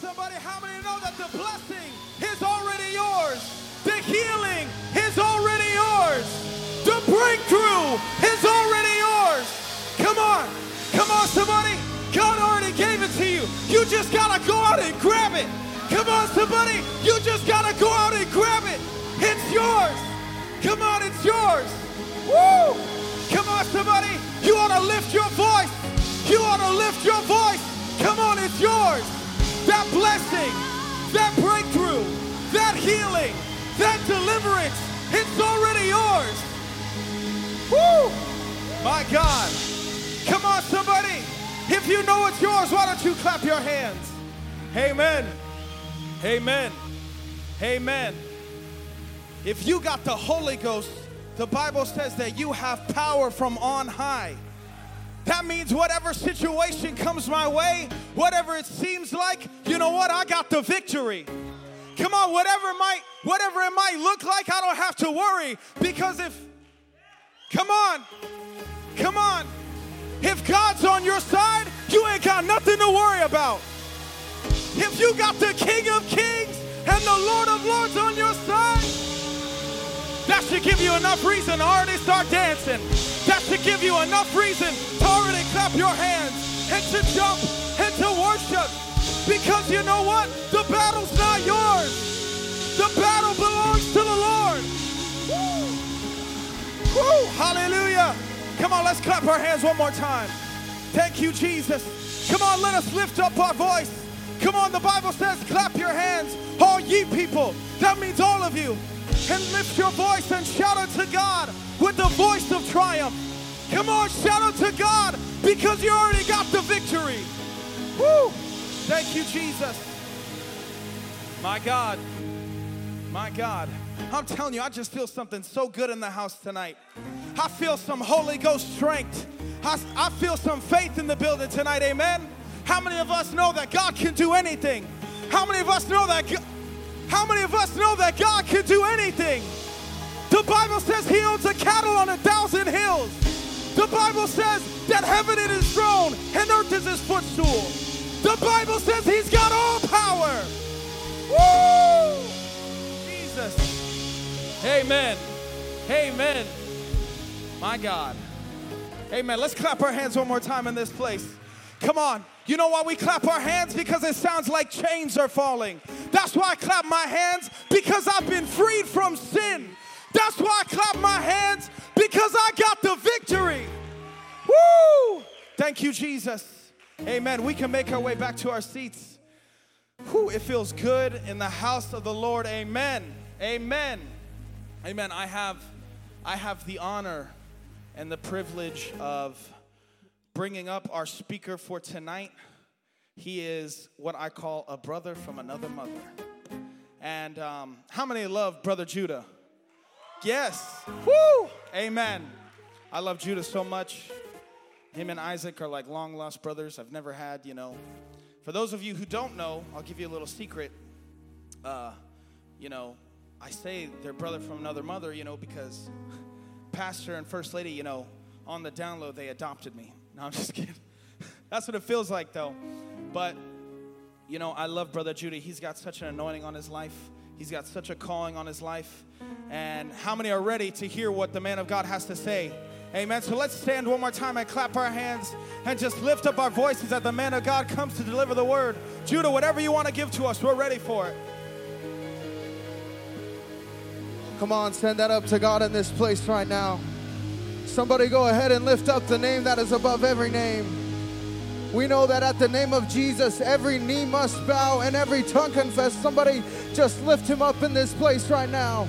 somebody, how many know that the blessing is already yours? The healing is already yours. The breakthrough is already yours. Come on. Come on, somebody. God already gave it to you. You just gotta go out and grab it. Come on, somebody. You just gotta go out and grab it. It's yours. Come on, it's yours. Woo! Come on, somebody. You ought to lift your voice. You ought to lift your voice. Come on, it's yours. That blessing, that breakthrough, that healing, that deliverance, it's already yours. Woo! My God. Come on, somebody. If you know it's yours, why don't you clap your hands? Amen. Amen. Amen. If you got the Holy Ghost, the Bible says that you have power from on high. That means whatever situation comes my way, whatever it seems like, you know what? I got the victory. Come on, whatever it might, whatever it might look like, I don't have to worry because if Come on. Come on. If God's on your side, you ain't got nothing to worry about. If you got the King of Kings and the Lord of Lords on your side, that should give you enough reason to already start dancing. Should give you enough reason to already clap your hands and to jump and to worship. Because you know what? The battle's not yours. The battle belongs to the Lord. Woo! Woo! Hallelujah. Come on, let's clap our hands one more time. Thank you, Jesus. Come on, let us lift up our voice. Come on, the Bible says, clap your hands, all ye people. That means all of you. And lift your voice and shout unto God with the voice of triumph. Come on, shout out to God because you already got the victory. Woo! Thank you, Jesus. My God. My God. I'm telling you, I just feel something so good in the house tonight. I feel some Holy Ghost strength. I, I feel some faith in the building tonight. Amen. How many of us know that God can do anything? How many of us know that? Go- How many of us know that God can do anything? The Bible says He owns a cattle on a thousand hills. The Bible says that heaven is His throne and earth is His footstool. The Bible says He's got all power. Woo! Jesus. Amen. Amen. My God. Amen. Let's clap our hands one more time in this place. Come on. You know why we clap our hands? Because it sounds like chains are falling. That's why I clap my hands because I've been freed from sin. That's why I clap my hands because I got the victory. Woo! Thank you, Jesus. Amen. We can make our way back to our seats. Whew, it feels good in the house of the Lord. Amen. Amen. Amen. I have I have the honor and the privilege of bringing up our speaker for tonight. He is what I call a brother from another mother. And um, how many love Brother Judah? Yes. Woo! Amen. I love Judah so much. Him and Isaac are like long lost brothers I've never had, you know. For those of you who don't know, I'll give you a little secret. Uh, you know, I say they're brother from another mother, you know, because pastor and first lady, you know, on the download, they adopted me. No, I'm just kidding. That's what it feels like, though. But, you know, I love Brother Judah. He's got such an anointing on his life, he's got such a calling on his life. And how many are ready to hear what the man of God has to say? Amen. So let's stand one more time and clap our hands and just lift up our voices as the man of God comes to deliver the word. Judah, whatever you want to give to us, we're ready for it. Come on, send that up to God in this place right now. Somebody go ahead and lift up the name that is above every name. We know that at the name of Jesus, every knee must bow and every tongue confess. Somebody just lift him up in this place right now.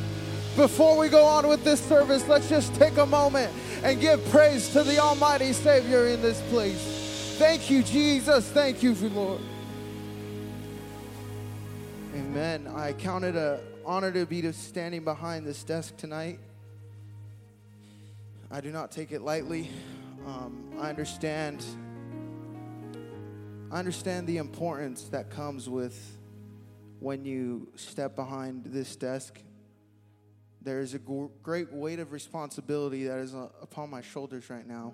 Before we go on with this service, let's just take a moment and give praise to the Almighty Savior in this place. Thank you, Jesus. Thank you, Lord. Amen. I count it a honor to be standing behind this desk tonight. I do not take it lightly. Um, I understand. I understand the importance that comes with when you step behind this desk. There is a great weight of responsibility that is uh, upon my shoulders right now.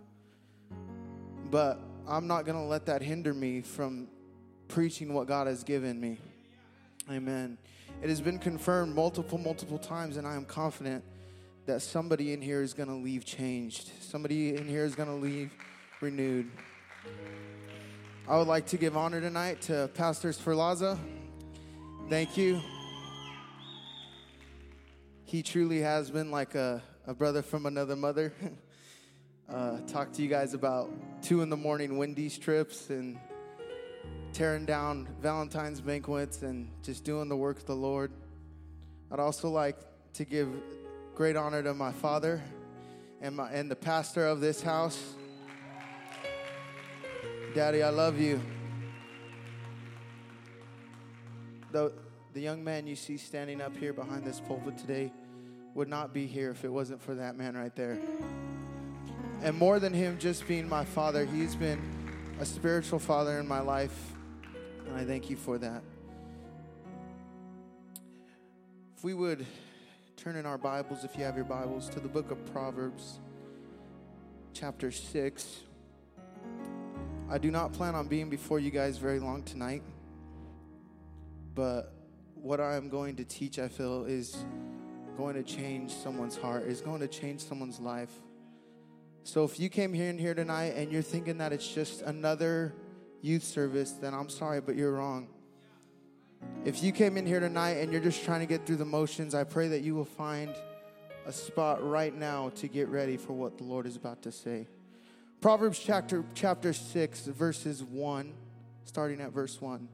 But I'm not going to let that hinder me from preaching what God has given me. Amen. It has been confirmed multiple, multiple times, and I am confident that somebody in here is going to leave changed. Somebody in here is going to leave renewed. I would like to give honor tonight to Pastor Sferlaza. Thank you. He truly has been like a, a brother from another mother. uh, talk to you guys about two in the morning Wendy's trips and tearing down Valentine's banquets and just doing the work of the Lord. I'd also like to give great honor to my father and, my, and the pastor of this house. Daddy, I love you. The, the young man you see standing up here behind this pulpit today would not be here if it wasn't for that man right there. And more than him just being my father, he's been a spiritual father in my life. And I thank you for that. If we would turn in our Bibles, if you have your Bibles, to the book of Proverbs, chapter 6. I do not plan on being before you guys very long tonight, but what I am going to teach, I feel, is going to change someone's heart, is going to change someone's life. So if you came here in here tonight and you're thinking that it's just another youth service, then I'm sorry, but you're wrong. If you came in here tonight and you're just trying to get through the motions, I pray that you will find a spot right now to get ready for what the Lord is about to say. Proverbs chapter, chapter 6, verses 1, starting at verse 1.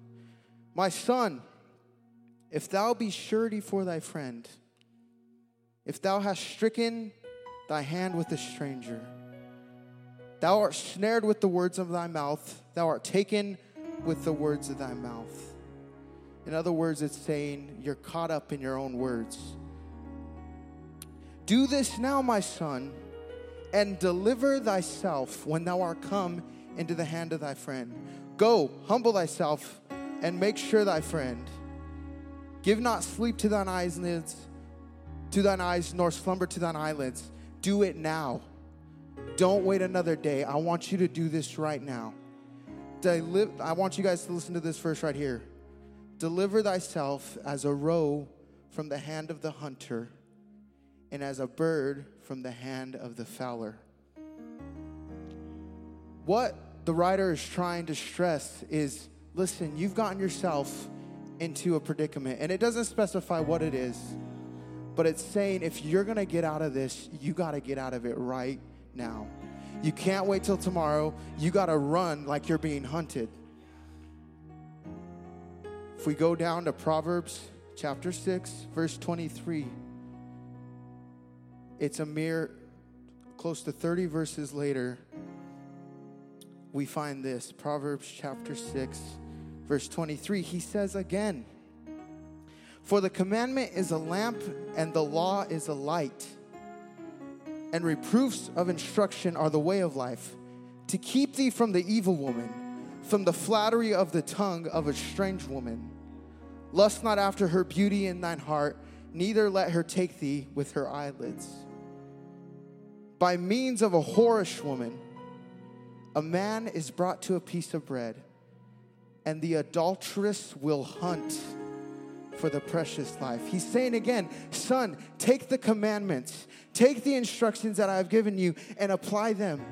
My son, if thou be surety for thy friend, if thou hast stricken thy hand with a stranger, thou art snared with the words of thy mouth, thou art taken with the words of thy mouth. In other words, it's saying you're caught up in your own words. Do this now, my son, and deliver thyself when thou art come into the hand of thy friend. Go, humble thyself, and make sure thy friend. Give not sleep to thine eyelids, to thine eyes, nor slumber to thine eyelids. Do it now. Don't wait another day. I want you to do this right now. I want you guys to listen to this verse right here. Deliver thyself as a roe from the hand of the hunter, and as a bird from the hand of the fowler. What the writer is trying to stress is listen, you've gotten yourself into a predicament, and it doesn't specify what it is, but it's saying if you're gonna get out of this, you gotta get out of it right now. You can't wait till tomorrow. You gotta run like you're being hunted. If we go down to Proverbs chapter 6, verse 23, it's a mere close to 30 verses later. We find this Proverbs chapter 6, verse 23. He says again, For the commandment is a lamp, and the law is a light, and reproofs of instruction are the way of life, to keep thee from the evil woman from the flattery of the tongue of a strange woman. Lust not after her beauty in thine heart, neither let her take thee with her eyelids. By means of a whorish woman, a man is brought to a piece of bread, and the adulteress will hunt for the precious life. He's saying again, son, take the commandments, take the instructions that I've given you, and apply them.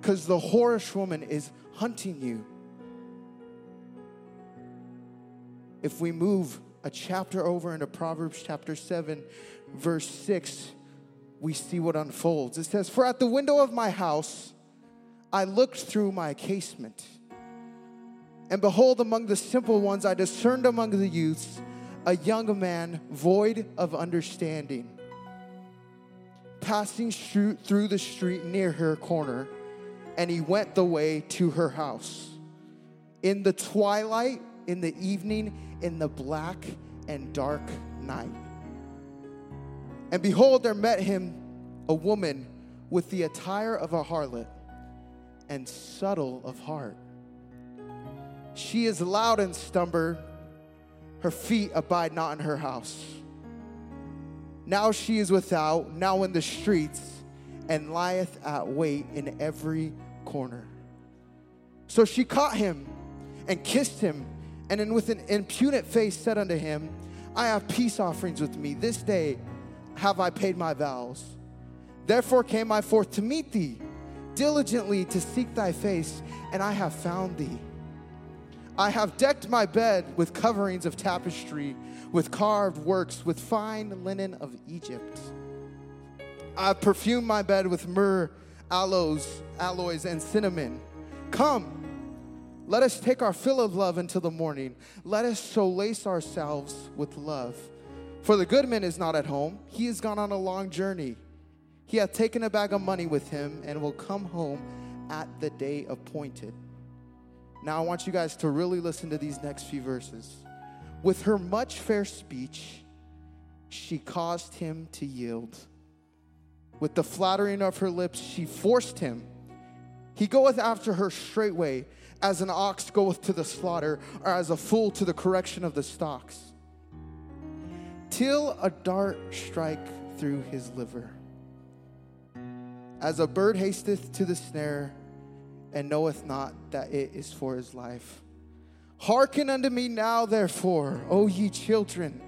Because the whorish woman is hunting you. If we move a chapter over into Proverbs chapter 7, verse 6, we see what unfolds. It says, For at the window of my house I looked through my casement, and behold, among the simple ones I discerned among the youths a young man void of understanding, passing through the street near her corner and he went the way to her house. In the twilight, in the evening, in the black and dark night. And behold, there met him a woman with the attire of a harlot and subtle of heart. She is loud and stumber, her feet abide not in her house. Now she is without, now in the streets and lieth at wait in every corner. So she caught him and kissed him, and with an impudent face said unto him, I have peace offerings with me. This day have I paid my vows. Therefore came I forth to meet thee, diligently to seek thy face, and I have found thee. I have decked my bed with coverings of tapestry, with carved works, with fine linen of Egypt. I have perfumed my bed with myrrh, aloes, aloes, and cinnamon. Come, let us take our fill of love until the morning. Let us so lace ourselves with love. For the good man is not at home, he has gone on a long journey. He hath taken a bag of money with him and will come home at the day appointed. Now, I want you guys to really listen to these next few verses. With her much fair speech, she caused him to yield. With the flattering of her lips, she forced him. He goeth after her straightway, as an ox goeth to the slaughter, or as a fool to the correction of the stocks, till a dart strike through his liver. As a bird hasteth to the snare, and knoweth not that it is for his life. Hearken unto me now, therefore, O ye children,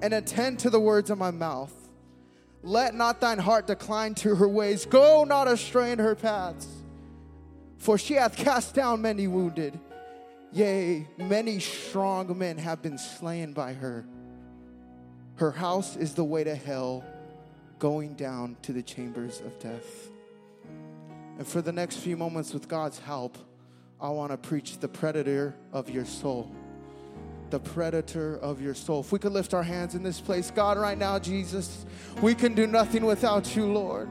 and attend to the words of my mouth. Let not thine heart decline to her ways. Go not astray in her paths. For she hath cast down many wounded. Yea, many strong men have been slain by her. Her house is the way to hell, going down to the chambers of death. And for the next few moments, with God's help, I want to preach the predator of your soul. The predator of your soul. If we could lift our hands in this place, God, right now, Jesus, we can do nothing without you, Lord.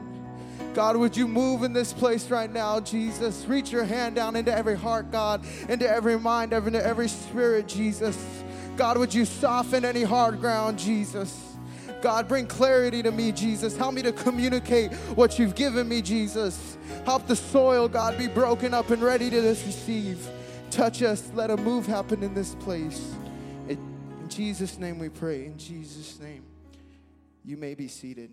God, would you move in this place right now, Jesus? Reach your hand down into every heart, God, into every mind, into every spirit, Jesus. God, would you soften any hard ground, Jesus? God, bring clarity to me, Jesus. Help me to communicate what you've given me, Jesus. Help the soil, God, be broken up and ready to receive. Touch us. Let a move happen in this place. In Jesus' name we pray. In Jesus' name, you may be seated.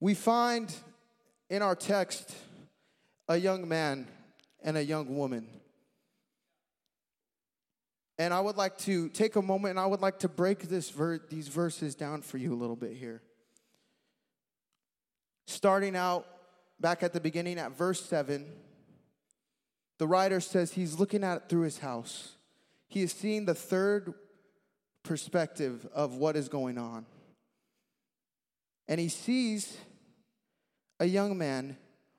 We find in our text a young man and a young woman. And I would like to take a moment and I would like to break this ver- these verses down for you a little bit here. Starting out back at the beginning at verse 7, the writer says he's looking at it through his house. He is seeing the third perspective of what is going on. And he sees a young man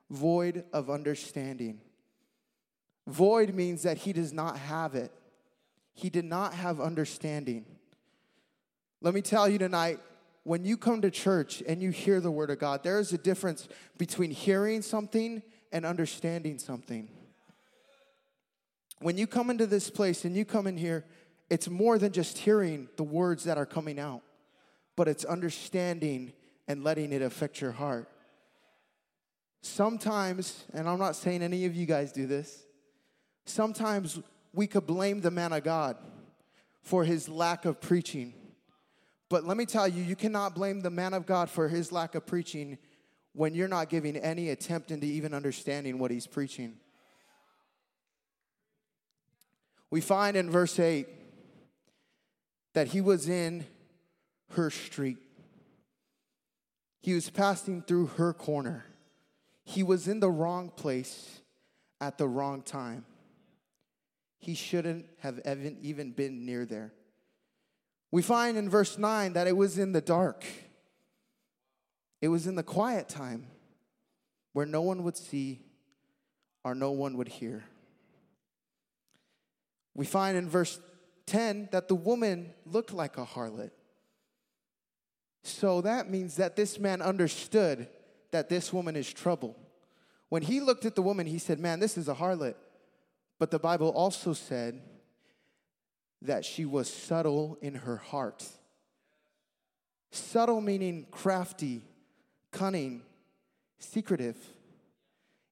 void of understanding. Void means that he does not have it he did not have understanding. Let me tell you tonight, when you come to church and you hear the word of God, there is a difference between hearing something and understanding something. When you come into this place and you come in here, it's more than just hearing the words that are coming out, but it's understanding and letting it affect your heart. Sometimes, and I'm not saying any of you guys do this, sometimes we could blame the man of God for his lack of preaching. But let me tell you, you cannot blame the man of God for his lack of preaching when you're not giving any attempt into even understanding what he's preaching. We find in verse 8 that he was in her street. He was passing through her corner. He was in the wrong place at the wrong time. He shouldn't have even been near there. We find in verse 9 that it was in the dark, it was in the quiet time where no one would see or no one would hear. We find in verse 10 that the woman looked like a harlot. So that means that this man understood that this woman is trouble. When he looked at the woman, he said, Man, this is a harlot. But the Bible also said that she was subtle in her heart. Subtle meaning crafty, cunning, secretive.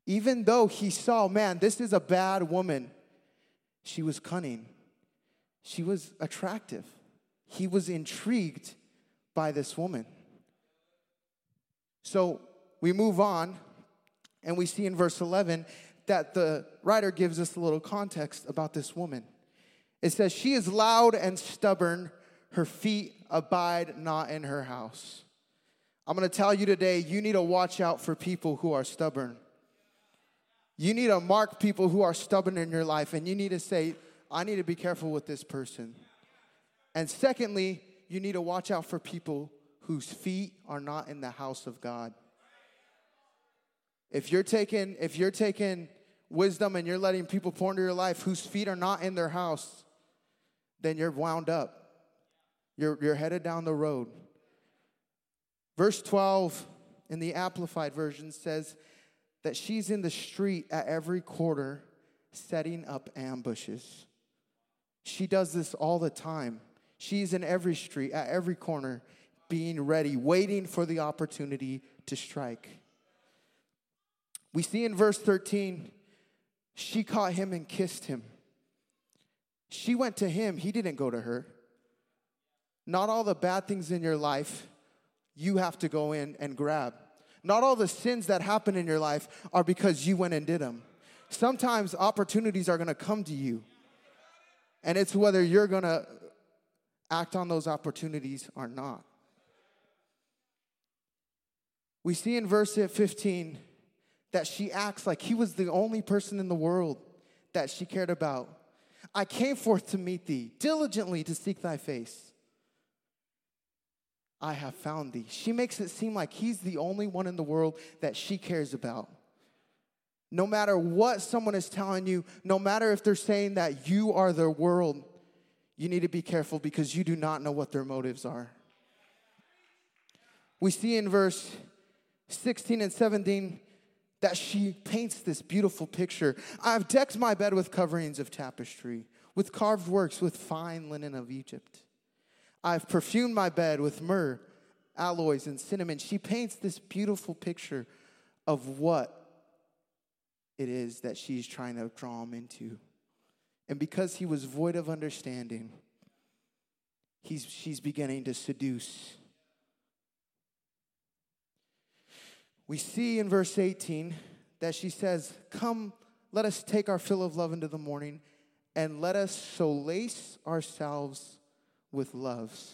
Even though he saw, man, this is a bad woman, she was cunning. She was attractive. He was intrigued by this woman. So we move on And we see in verse 11 that the writer gives us a little context about this woman. It says, She is loud and stubborn, her feet abide not in her house. I'm gonna tell you today, you need to watch out for people who are stubborn. You need to mark people who are stubborn in your life, and you need to say, I need to be careful with this person. And secondly, you need to watch out for people whose feet are not in the house of God. If you're taking, if you're taking wisdom and you're letting people pour into your life whose feet are not in their house, then you're wound up. You're, you're headed down the road. Verse 12 in the Amplified Version says that she's in the street at every quarter setting up ambushes. She does this all the time. She's in every street, at every corner, being ready, waiting for the opportunity to strike. We see in verse 13, she caught him and kissed him. She went to him, he didn't go to her. Not all the bad things in your life you have to go in and grab. Not all the sins that happen in your life are because you went and did them. Sometimes opportunities are gonna come to you, and it's whether you're gonna act on those opportunities or not. We see in verse 15 that she acts like he was the only person in the world that she cared about. I came forth to meet thee, diligently to seek thy face. I have found thee. She makes it seem like he's the only one in the world that she cares about. No matter what someone is telling you, no matter if they're saying that you are their world, you need to be careful because you do not know what their motives are. We see in verse 16 and 17 that she paints this beautiful picture. I've decked my bed with coverings of tapestry, with carved works, with fine linen of Egypt. I've perfumed my bed with myrrh, aloes, and cinnamon. She paints this beautiful picture of what it is that she's trying to draw him into. And because he was void of understanding, he's, she's beginning to seduce. We see in verse 18 that she says, Come, let us take our fill of love into the morning, and let us solace ourselves with loves.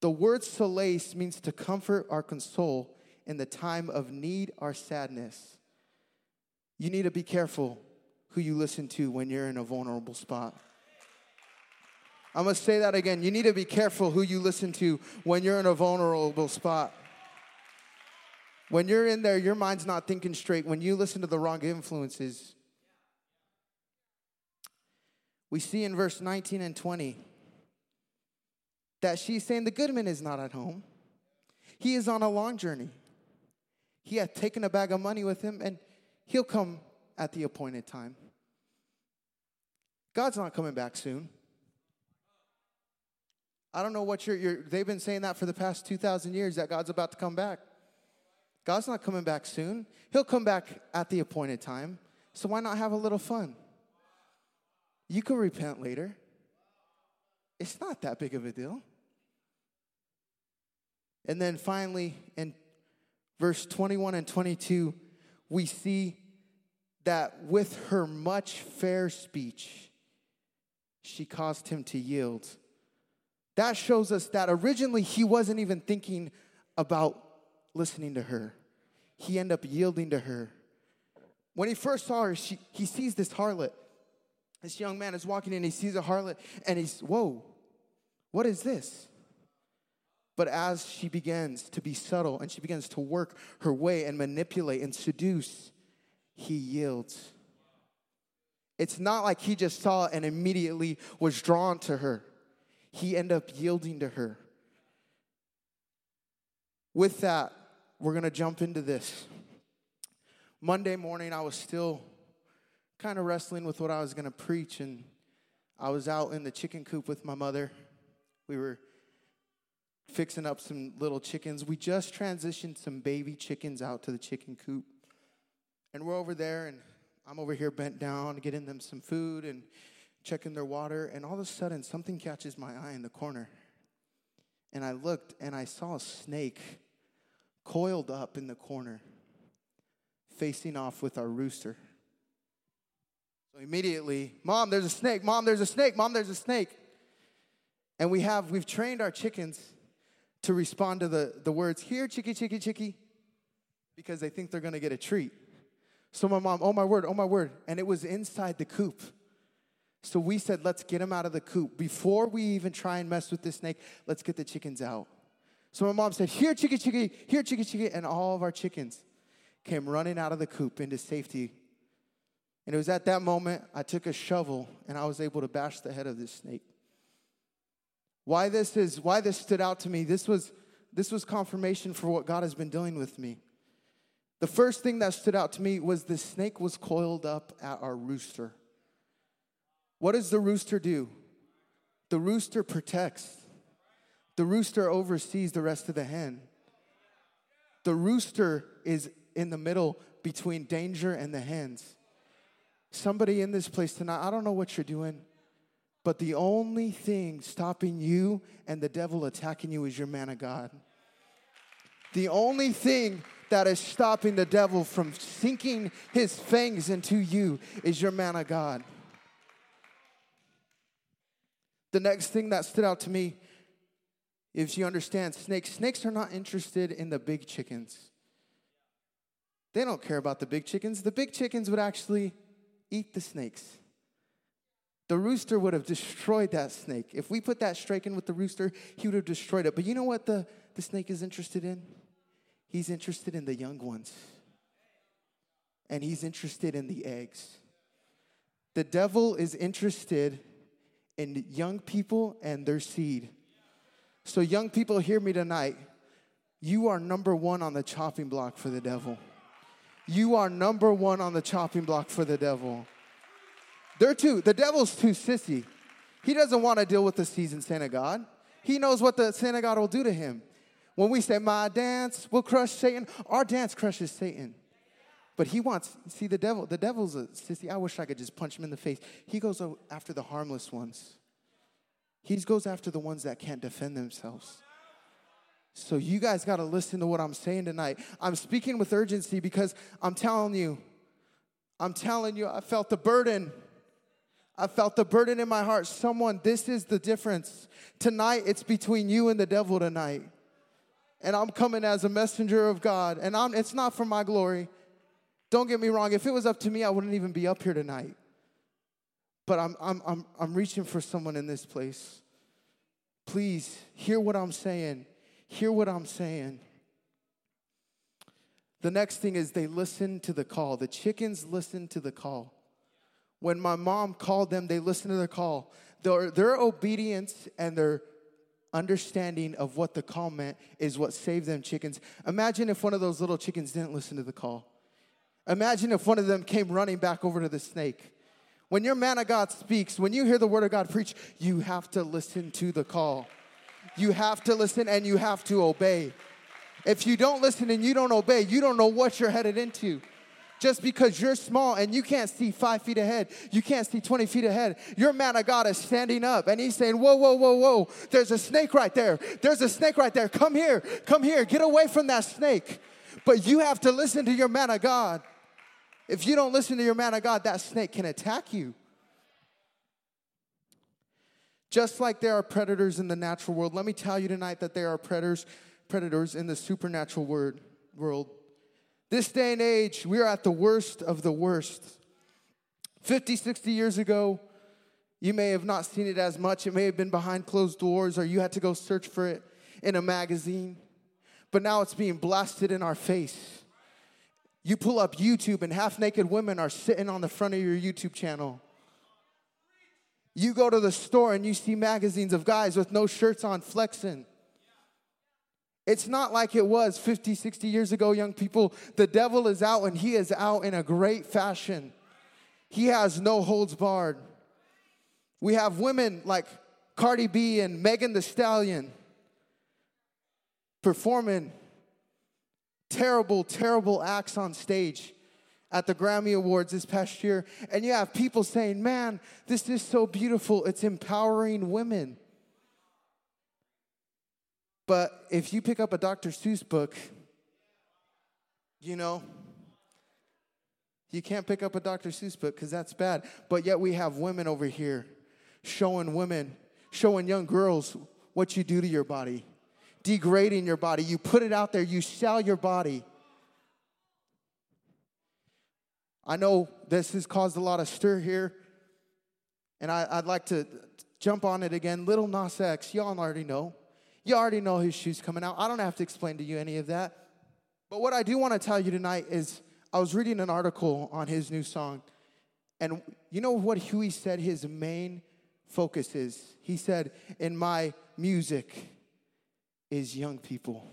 The word solace means to comfort or console in the time of need or sadness. You need to be careful who you listen to when you're in a vulnerable spot. I'm gonna say that again. You need to be careful who you listen to when you're in a vulnerable spot. When you're in there, your mind's not thinking straight. When you listen to the wrong influences, we see in verse 19 and 20 that she's saying the good man is not at home. He is on a long journey. He hath taken a bag of money with him, and he'll come at the appointed time. God's not coming back soon. I don't know what you're, you're, they've been saying that for the past 2,000 years that God's about to come back. God's not coming back soon. He'll come back at the appointed time. So why not have a little fun? You can repent later. It's not that big of a deal. And then finally, in verse 21 and 22, we see that with her much fair speech, she caused him to yield. That shows us that originally he wasn't even thinking about listening to her. He ended up yielding to her. When he first saw her, she, he sees this harlot. This young man is walking in, he sees a harlot, and he's, whoa, what is this? But as she begins to be subtle and she begins to work her way and manipulate and seduce, he yields. It's not like he just saw and immediately was drawn to her. He ended up yielding to her. With that, we're going to jump into this. Monday morning, I was still kind of wrestling with what I was going to preach, and I was out in the chicken coop with my mother. We were fixing up some little chickens. We just transitioned some baby chickens out to the chicken coop. And we're over there, and I'm over here bent down, getting them some food and checking their water. And all of a sudden, something catches my eye in the corner. And I looked, and I saw a snake coiled up in the corner, facing off with our rooster. So immediately, Mom, there's a snake. Mom, there's a snake. Mom, there's a snake. And we have, we've trained our chickens to respond to the, the words, here, chicky, chicky, chicky, because they think they're gonna get a treat. So my mom, oh my word, oh my word. And it was inside the coop. So we said, let's get him out of the coop. Before we even try and mess with this snake, let's get the chickens out. So my mom said, here, chicky, chicky, here, chicky, chicky. And all of our chickens came running out of the coop into safety. And it was at that moment I took a shovel and I was able to bash the head of this snake. Why this is why this stood out to me, this was this was confirmation for what God has been doing with me. The first thing that stood out to me was the snake was coiled up at our rooster. What does the rooster do? The rooster protects. The rooster oversees the rest of the hen. The rooster is in the middle between danger and the hens. Somebody in this place tonight, I don't know what you're doing, but the only thing stopping you and the devil attacking you is your man of God. The only thing that is stopping the devil from sinking his fangs into you is your man of God. The next thing that stood out to me, if you understand snakes, snakes are not interested in the big chickens. They don't care about the big chickens. The big chickens would actually eat the snakes. The rooster would have destroyed that snake. If we put that strike in with the rooster, he would have destroyed it. But you know what the, the snake is interested in? He's interested in the young ones. And he's interested in the eggs. The devil is interested in young people and their seed. So, young people, hear me tonight. You are number one on the chopping block for the devil. You are number one on the chopping block for the devil. They're too, the devil's too sissy. He doesn't want to deal with the seasoned synagogue. He knows what the synagogue will do to him. When we say, My dance will crush Satan, our dance crushes Satan. But he wants, see, the devil, the devil's a sissy. I wish I could just punch him in the face. He goes after the harmless ones, he goes after the ones that can't defend themselves. So you guys got to listen to what I'm saying tonight. I'm speaking with urgency because I'm telling you, I'm telling you, I felt the burden. I felt the burden in my heart. Someone, this is the difference. Tonight, it's between you and the devil tonight and I'm coming as a messenger of God, and I'm, it's not for my glory. Don't get me wrong, if it was up to me, I wouldn't even be up here tonight. But I'm, I'm, I'm, I'm reaching for someone in this place. Please hear what I'm saying. Hear what I'm saying. The next thing is they listen to the call. The chickens listen to the call. When my mom called them, they listened to the call. Their, their obedience and their understanding of what the call meant is what saved them chickens. Imagine if one of those little chickens didn't listen to the call. Imagine if one of them came running back over to the snake. When your man of God speaks, when you hear the word of God preach, you have to listen to the call. You have to listen and you have to obey. If you don't listen and you don't obey, you don't know what you're headed into just because you're small and you can't see five feet ahead, you can't see 20 feet ahead, your man of God is standing up and he's saying, Whoa, whoa, whoa, whoa, there's a snake right there. There's a snake right there. Come here, come here, get away from that snake. But you have to listen to your man of God. If you don't listen to your man of God, that snake can attack you. Just like there are predators in the natural world, let me tell you tonight that there are predators, predators in the supernatural word, world. This day and age, we are at the worst of the worst. 50, 60 years ago, you may have not seen it as much. It may have been behind closed doors, or you had to go search for it in a magazine. But now it's being blasted in our face. You pull up YouTube, and half naked women are sitting on the front of your YouTube channel. You go to the store and you see magazines of guys with no shirts on flexing. It's not like it was 50, 60 years ago, young people. The devil is out and he is out in a great fashion. He has no holds barred. We have women like Cardi B and Megan Thee Stallion performing terrible, terrible acts on stage at the Grammy Awards this past year. And you have people saying, man, this is so beautiful. It's empowering women. But if you pick up a Dr. Seuss book, you know, You can't pick up a Dr. Seuss book because that's bad. But yet we have women over here showing women, showing young girls what you do to your body, degrading your body. You put it out there, you sell your body. I know this has caused a lot of stir here, and I, would like to jump on it again. Lil Nas X, y'all already know. You already know his shoes coming out. I don't have to explain to you any of that. But what I do want to tell you tonight is I was reading an article on his new song, and you know what Huey said his main focus is? He said, In my music is young people.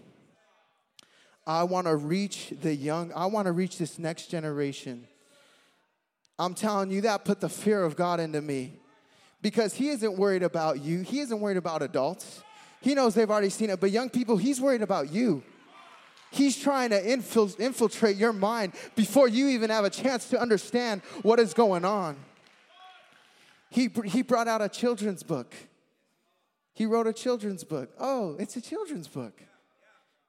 I want to reach the young, I want to reach this next generation. I'm telling you, that put the fear of God into me because He isn't worried about you, He isn't worried about adults. He knows they've already seen it, but young people, He's worried about you. He's trying to infiltrate your mind before you even have a chance to understand what is going on. He, he brought out a children's book. He wrote a children's book. Oh, it's a children's book.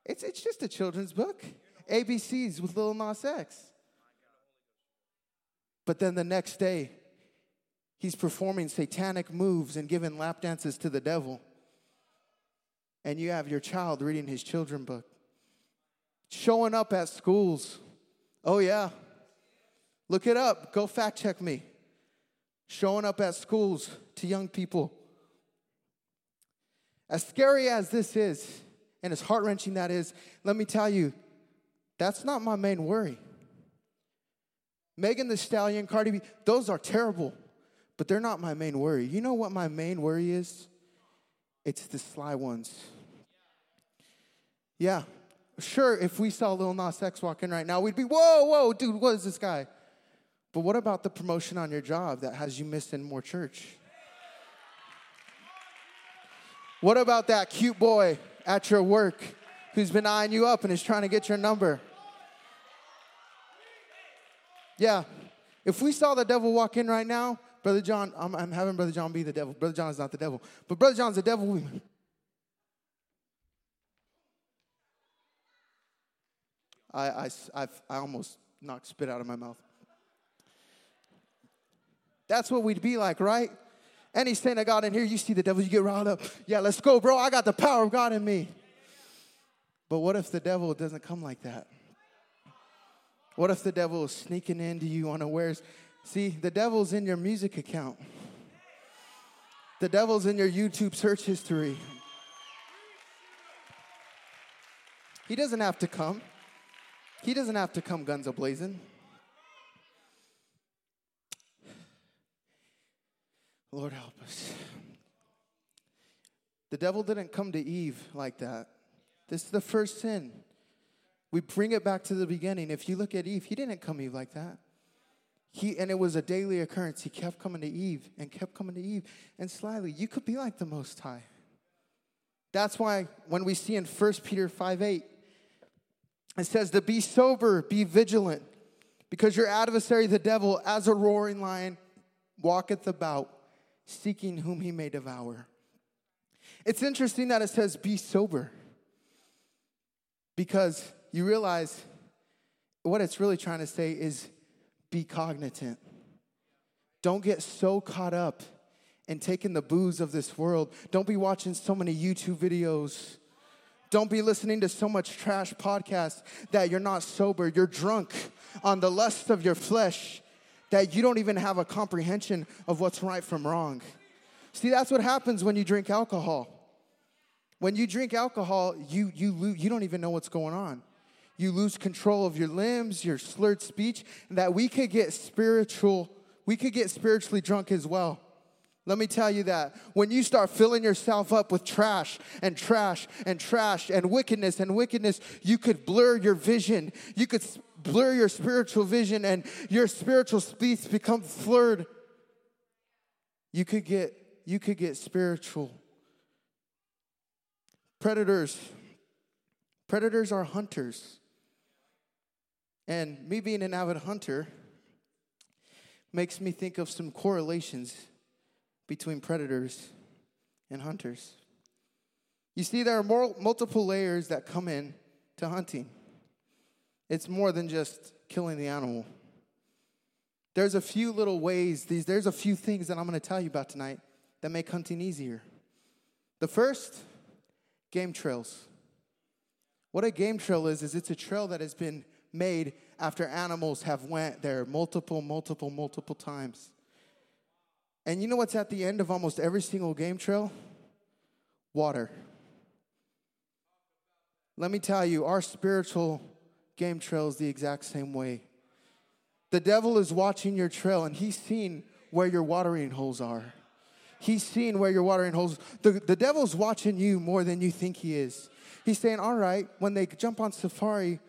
It's, it's just a children's book. ABCs with Lil Nas X. But then the next day, he's performing satanic moves and giving lap dances to the devil. And you have your child reading his children book showing up at schools. Oh, yeah. Look it up. Go fact check me. Showing up at schools to young people. As scary as this is, and as heart wrenching that is, let me tell you, that's not my main worry. Megan Thee Stallion, Cardi B, those are terrible, but they're not my main worry. You know what my main worry is? It's the sly ones. Yeah, Sure, if we saw Lil Nas X walking right now, we'd be, whoa, whoa, dude, what is this guy? But what about the promotion on your job that has you missing more church? What about that cute boy at your work who's been eyeing you up and is trying to get your number? Yeah, if we saw the devil walk in right now, Brother John, I'm, I'm having Brother John be the devil. Brother John is not the devil, but Brother John's the devil. I, I, I've, I almost knocked spit out of my mouth. That's what we'd be like, right? Any saint of God in here, you see the devil, you get riled up. Yeah, let's go, bro. I got the power of God in me. But what if the devil doesn't come like that? What if the devil is sneaking into you unawares? See, the devil's in your music account. The devil's in your YouTube search history. He doesn't have to come. He doesn't have to come guns a blazing. Lord help us. The devil didn't come to Eve like that. This is the first sin. We bring it back to the beginning. If you look at Eve, he didn't come Eve like that. He, and it was a daily occurrence. He kept coming to Eve and kept coming to Eve. And slyly, you could be like the Most High. That's why when we see in 1 Peter 5 8, it says to be sober, be vigilant, because your adversary, the devil, as a roaring lion, walketh about, seeking whom he may devour. It's interesting that it says be sober, because you realize what it's really trying to say is be cognizant. Don't get so caught up in taking the booze of this world. Don't be watching so many YouTube videos don't be listening to so much trash podcast that you're not sober. You're drunk on the lust of your flesh that you don't even have a comprehension of what's right from wrong. See, that's what happens when you drink alcohol. When you drink alcohol, you, you, lose, you don't even know what's going on. You lose control of your limbs, your slurred speech, and that we could get spiritual, we could get spiritually drunk as well. Let me tell you that when you start filling yourself up with trash and trash and trash and wickedness and wickedness, you could blur your vision. You could blur your spiritual vision and your spiritual speech become blurred. You could get you could get spiritual. Predators predators are hunters. And me being an avid hunter makes me think of some correlations between predators and hunters. You see, there are more, multiple layers that come in to hunting. It's more than just killing the animal. there's a few little ways, these, there's a few things that I'm gonna tell you about tonight that make hunting easier. The first, game trails. What a game trail is, is it's a trail that has been made after animals have went there multiple, multiple, multiple times. And you know what's at the end of almost every single game trail? Water. Let me tell you, our spiritual game trail is the exact same way. The devil is watching your trail and he's seen where your watering holes are. He's seen where your watering holes. The, the devil's watching you more than you think he is. He's saying, All right, when they jump on Safari,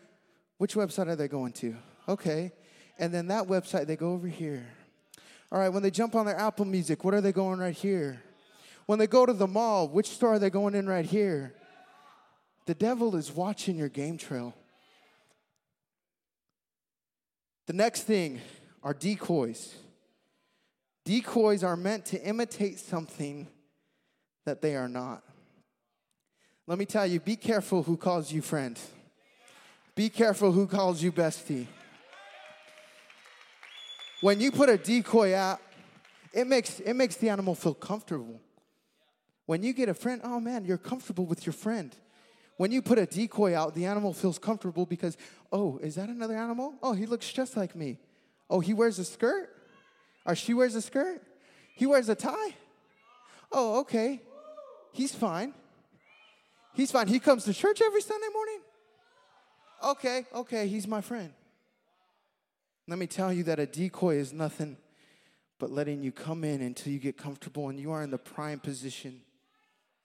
which website are they going to? Okay. And then that website, they go over here. All right, when they jump on their Apple Music, what are they going right here? When they go to the mall, which store are they going in right here? The devil is watching your game trail. The next thing are decoys. Decoys are meant to imitate something that they are not. Let me tell you be careful who calls you friend, be careful who calls you bestie. When you put a decoy out, it makes, it makes the animal feel comfortable. When you get a friend, oh man, you're comfortable with your friend. When you put a decoy out, the animal feels comfortable because, oh, is that another animal? Oh, he looks just like me. Oh, he wears a skirt? Or she wears a skirt? He wears a tie? Oh, okay. He's fine. He's fine. He comes to church every Sunday morning? Okay, okay, he's my friend. Let me tell you that a decoy is nothing but letting you come in until you get comfortable and you are in the prime position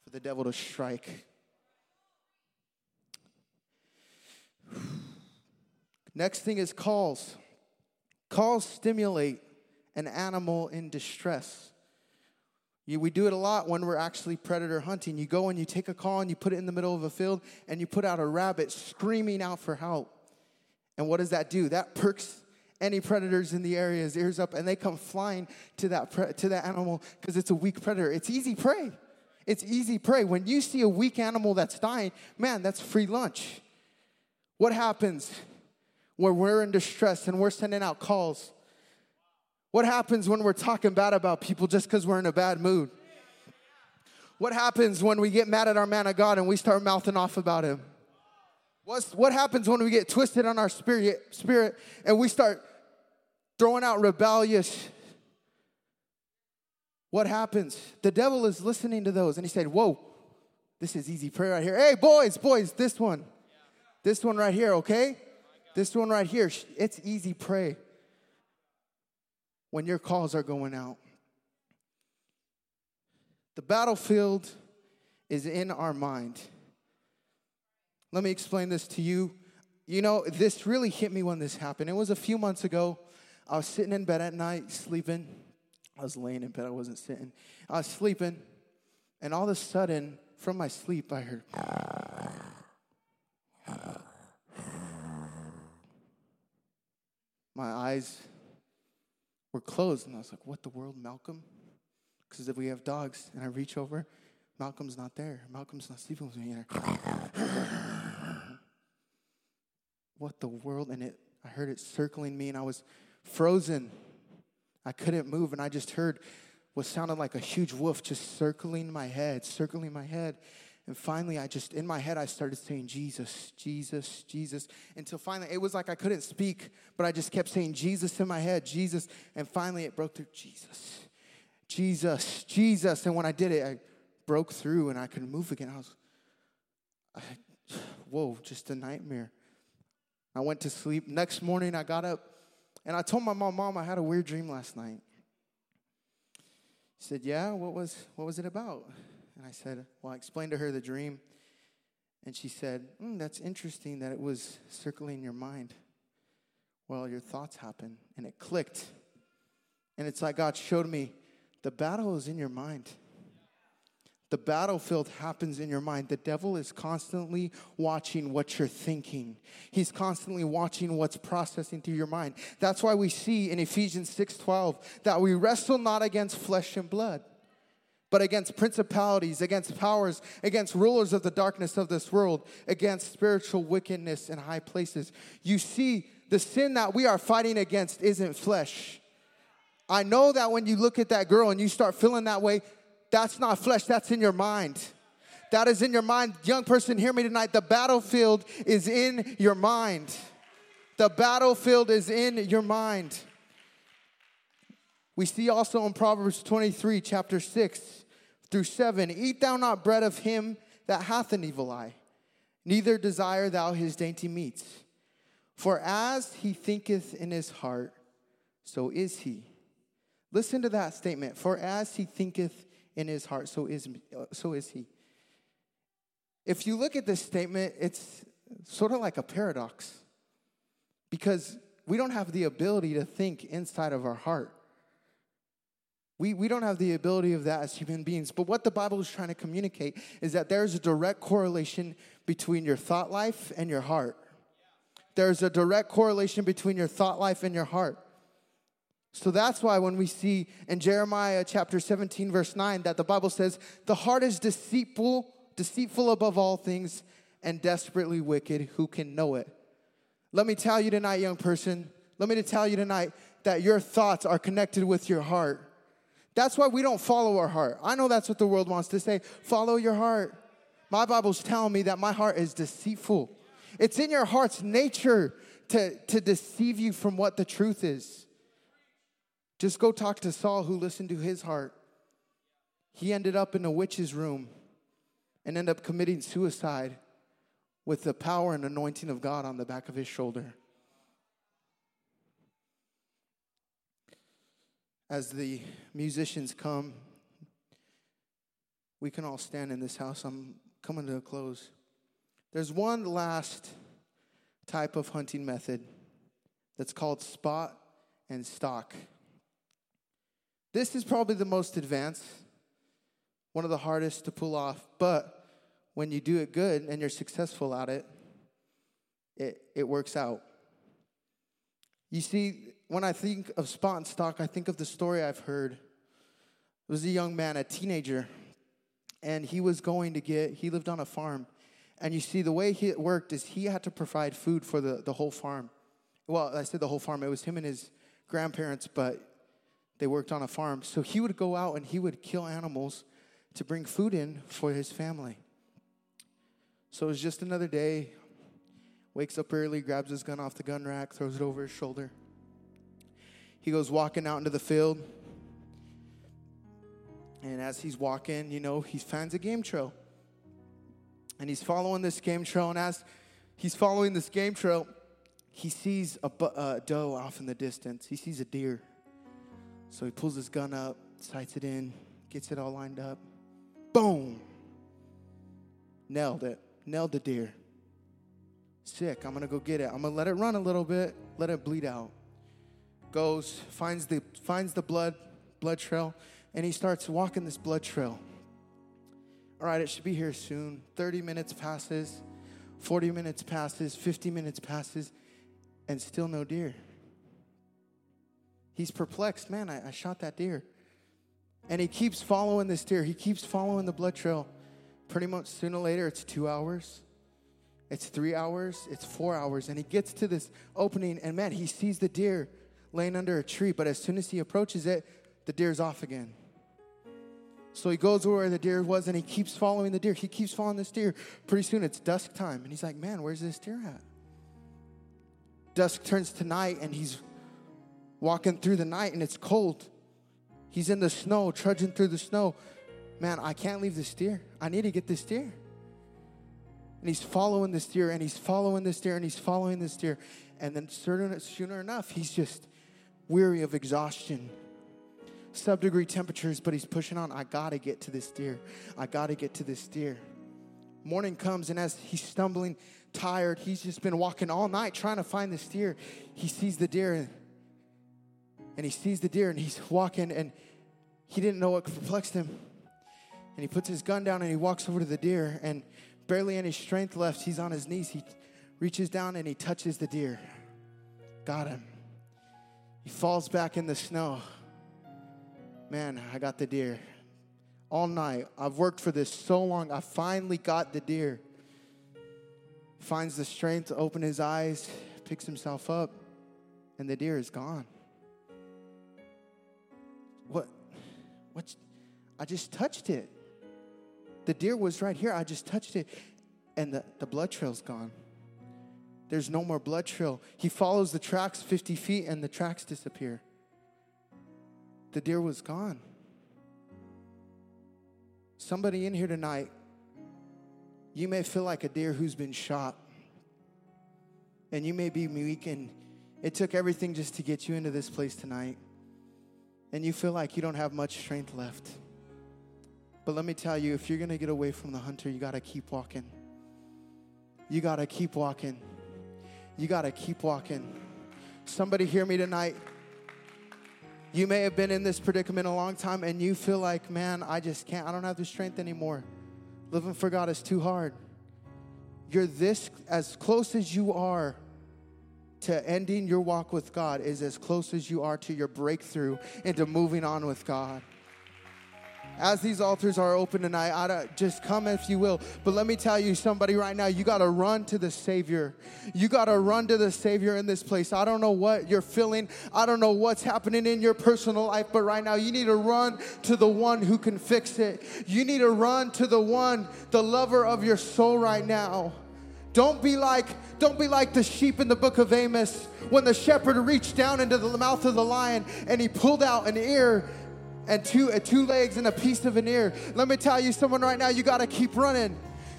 for the devil to strike. Next thing is calls. Calls stimulate an animal in distress. You, we do it a lot when we're actually predator hunting. You go and you take a call and you put it in the middle of a field and you put out a rabbit screaming out for help. And what does that do? That perks any predators in the area's ears up and they come flying to that, pre- to that animal because it's a weak predator. It's easy prey. It's easy prey. When you see a weak animal that's dying, man, that's free lunch. What happens when we're in distress and we're sending out calls? What happens when we're talking bad about people just because we're in a bad mood? What happens when we get mad at our man of God and we start mouthing off about him? What's, what happens when we get twisted on our spirit, spirit and we start throwing out rebellious? What happens? The devil is listening to those and he said, Whoa, this is easy prayer right here. Hey, boys, boys, this one. This one right here, okay? This one right here, it's easy prey when your calls are going out. The battlefield is in our mind. Let me explain this to you. You know, this really hit me when this happened. It was a few months ago. I was sitting in bed at night, sleeping. I was laying in bed, I wasn't sitting. I was sleeping, and all of a sudden, from my sleep, I heard. My eyes were closed, and I was like, What the world, Malcolm? Because if we have dogs, and I reach over, Malcolm's not there. Malcolm's not sleeping with me. what the world? And it, I heard it circling me, and I was frozen. I couldn't move, and I just heard what sounded like a huge wolf just circling my head, circling my head. And finally, I just, in my head, I started saying, Jesus, Jesus, Jesus. Until finally, it was like I couldn't speak, but I just kept saying, Jesus in my head, Jesus. And finally, it broke through, Jesus, Jesus, Jesus. And when I did it, I broke through and I could move again. I was, I, whoa, just a nightmare. I went to sleep. Next morning, I got up and I told my mom, Mom, I had a weird dream last night. She said, Yeah, what was, what was it about? And I said, Well, I explained to her the dream. And she said, mm, That's interesting that it was circling your mind. Well, your thoughts happen. And it clicked. And it's like God showed me the battle is in your mind. The battlefield happens in your mind. The devil is constantly watching what you're thinking. He's constantly watching what's processing through your mind. That's why we see in Ephesians 6:12 that we wrestle not against flesh and blood, but against principalities, against powers, against rulers of the darkness of this world, against spiritual wickedness in high places. You see, the sin that we are fighting against isn't flesh, I know that when you look at that girl and you start feeling that way, that's not flesh, that's in your mind. That is in your mind. Young person, hear me tonight. The battlefield is in your mind. The battlefield is in your mind. We see also in Proverbs 23, chapter 6 through 7 Eat thou not bread of him that hath an evil eye, neither desire thou his dainty meats. For as he thinketh in his heart, so is he. Listen to that statement. For as he thinketh in his heart, so is, so is he. If you look at this statement, it's sort of like a paradox because we don't have the ability to think inside of our heart. We, we don't have the ability of that as human beings. But what the Bible is trying to communicate is that there's a direct correlation between your thought life and your heart. There's a direct correlation between your thought life and your heart. So that's why when we see in Jeremiah chapter 17, verse 9, that the Bible says, the heart is deceitful, deceitful above all things, and desperately wicked. Who can know it? Let me tell you tonight, young person, let me tell you tonight that your thoughts are connected with your heart. That's why we don't follow our heart. I know that's what the world wants to say follow your heart. My Bible's telling me that my heart is deceitful. It's in your heart's nature to, to deceive you from what the truth is. Just go talk to Saul, who listened to his heart. He ended up in a witch's room and ended up committing suicide with the power and anointing of God on the back of his shoulder. As the musicians come, we can all stand in this house. I'm coming to a close. There's one last type of hunting method that's called spot and stalk. This is probably the most advanced, one of the hardest to pull off, but when you do it good and you're successful at it, it, it works out. You see, when I think of spot and stalk, I think of the story I've heard. It was a young man, a teenager, and he was going to get, he lived on a farm. And you see, the way he, it worked is he had to provide food for the, the whole farm. Well, I said the whole farm, it was him and his grandparents, but they worked on a farm. So he would go out and he would kill animals to bring food in for his family. So it was just another day. Wakes up early, grabs his gun off the gun rack, throws it over his shoulder. He goes walking out into the field. And as he's walking, you know, he finds a game trail. And he's following this game trail. And as he's following this game trail, he sees a, a doe off in the distance. He sees a deer. So he pulls his gun up, sights it in, gets it all lined up. Boom! Nailed it nailed the deer. Sick. I'm gonna go get it. I'm gonna let it run a little bit, let it bleed out. Goes, finds the finds the blood, blood trail, and he starts walking this blood trail. All right, it should be here soon. 30 minutes passes, 40 minutes passes, 50 minutes passes, and still no deer. He's perplexed. Man, I, I shot that deer. And he keeps following this deer. He keeps following the blood trail pretty much sooner or later, it's two hours, it's three hours, it's four hours. And he gets to this opening, and man, he sees the deer laying under a tree. But as soon as he approaches it, the deer's off again. So he goes where the deer was and he keeps following the deer. He keeps following this deer. Pretty soon it's dusk time. And he's like, man, where's this deer at? Dusk turns to night and he's walking through the night and it's cold. He's in the snow, trudging through the snow man, I can't leave this deer. I need to get this deer. And he's following this deer and he's following this deer and he's following this deer. And then certain, sooner enough, he's just weary of exhaustion, sub degree temperatures, but he's pushing on. I gotta get to this deer. I gotta get to this deer. Morning comes, and as he's stumbling, tired, he's just been walking all night trying to find this deer. He sees the deer and he sees the deer and he's walking and he didn't know what perplexed him. And he puts his gun down and he walks over to the deer, and barely any strength left, he's on his knees. He reaches down and he touches the deer. Got him. He falls back in the snow. Man, I got the deer. All night. I've worked for this so long. I finally got the deer. Finds the strength to open his eyes, picks himself up, and the deer is gone. What? What? I just touched it. The deer was right here. I just touched it, and the, the blood trail's gone. There's no more blood trail. He follows the tracks 50 feet and the tracks disappear. The deer was gone. Somebody in here tonight, you may feel like a deer who's been shot. And you may be weak, and it took everything just to get you into this place tonight. And you feel like you don't have much strength left. But let me tell you, if you're gonna get away from the hunter, you gotta keep walking. You gotta keep walking. You gotta keep walking. Somebody hear me tonight. You may have been in this predicament a long time and you feel like, man, I just can't, I don't have the strength anymore. Living for God is too hard. You're this, as close as you are to ending your walk with God, is as close as you are to your breakthrough into moving on with God as these altars are open tonight, I just come if you will. But let me tell you, somebody right now, you got to run to the Savior. You got to run to the Savior in this place. I don't know what you're feeling, I don't know what's happening in your personal life, but right now, you need to run to the one who can fix it. You need to run to the one, the lover of your soul right now. Don't be like don't be like the sheep in the book of Amos when the shepherd reached down into the mouth of the lion and he pulled out an ear and two, uh, two legs and a piece of an ear. Let me tell you, someone right now, you got to keep running.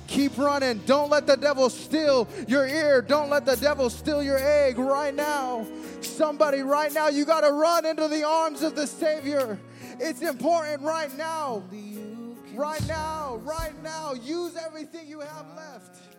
Keep running. Don't let the devil steal your ear. Don't let the devil steal your egg right now. Somebody right now, you got to run into the arms of the Savior. It's important right now. Right now, right now. Use everything you have left.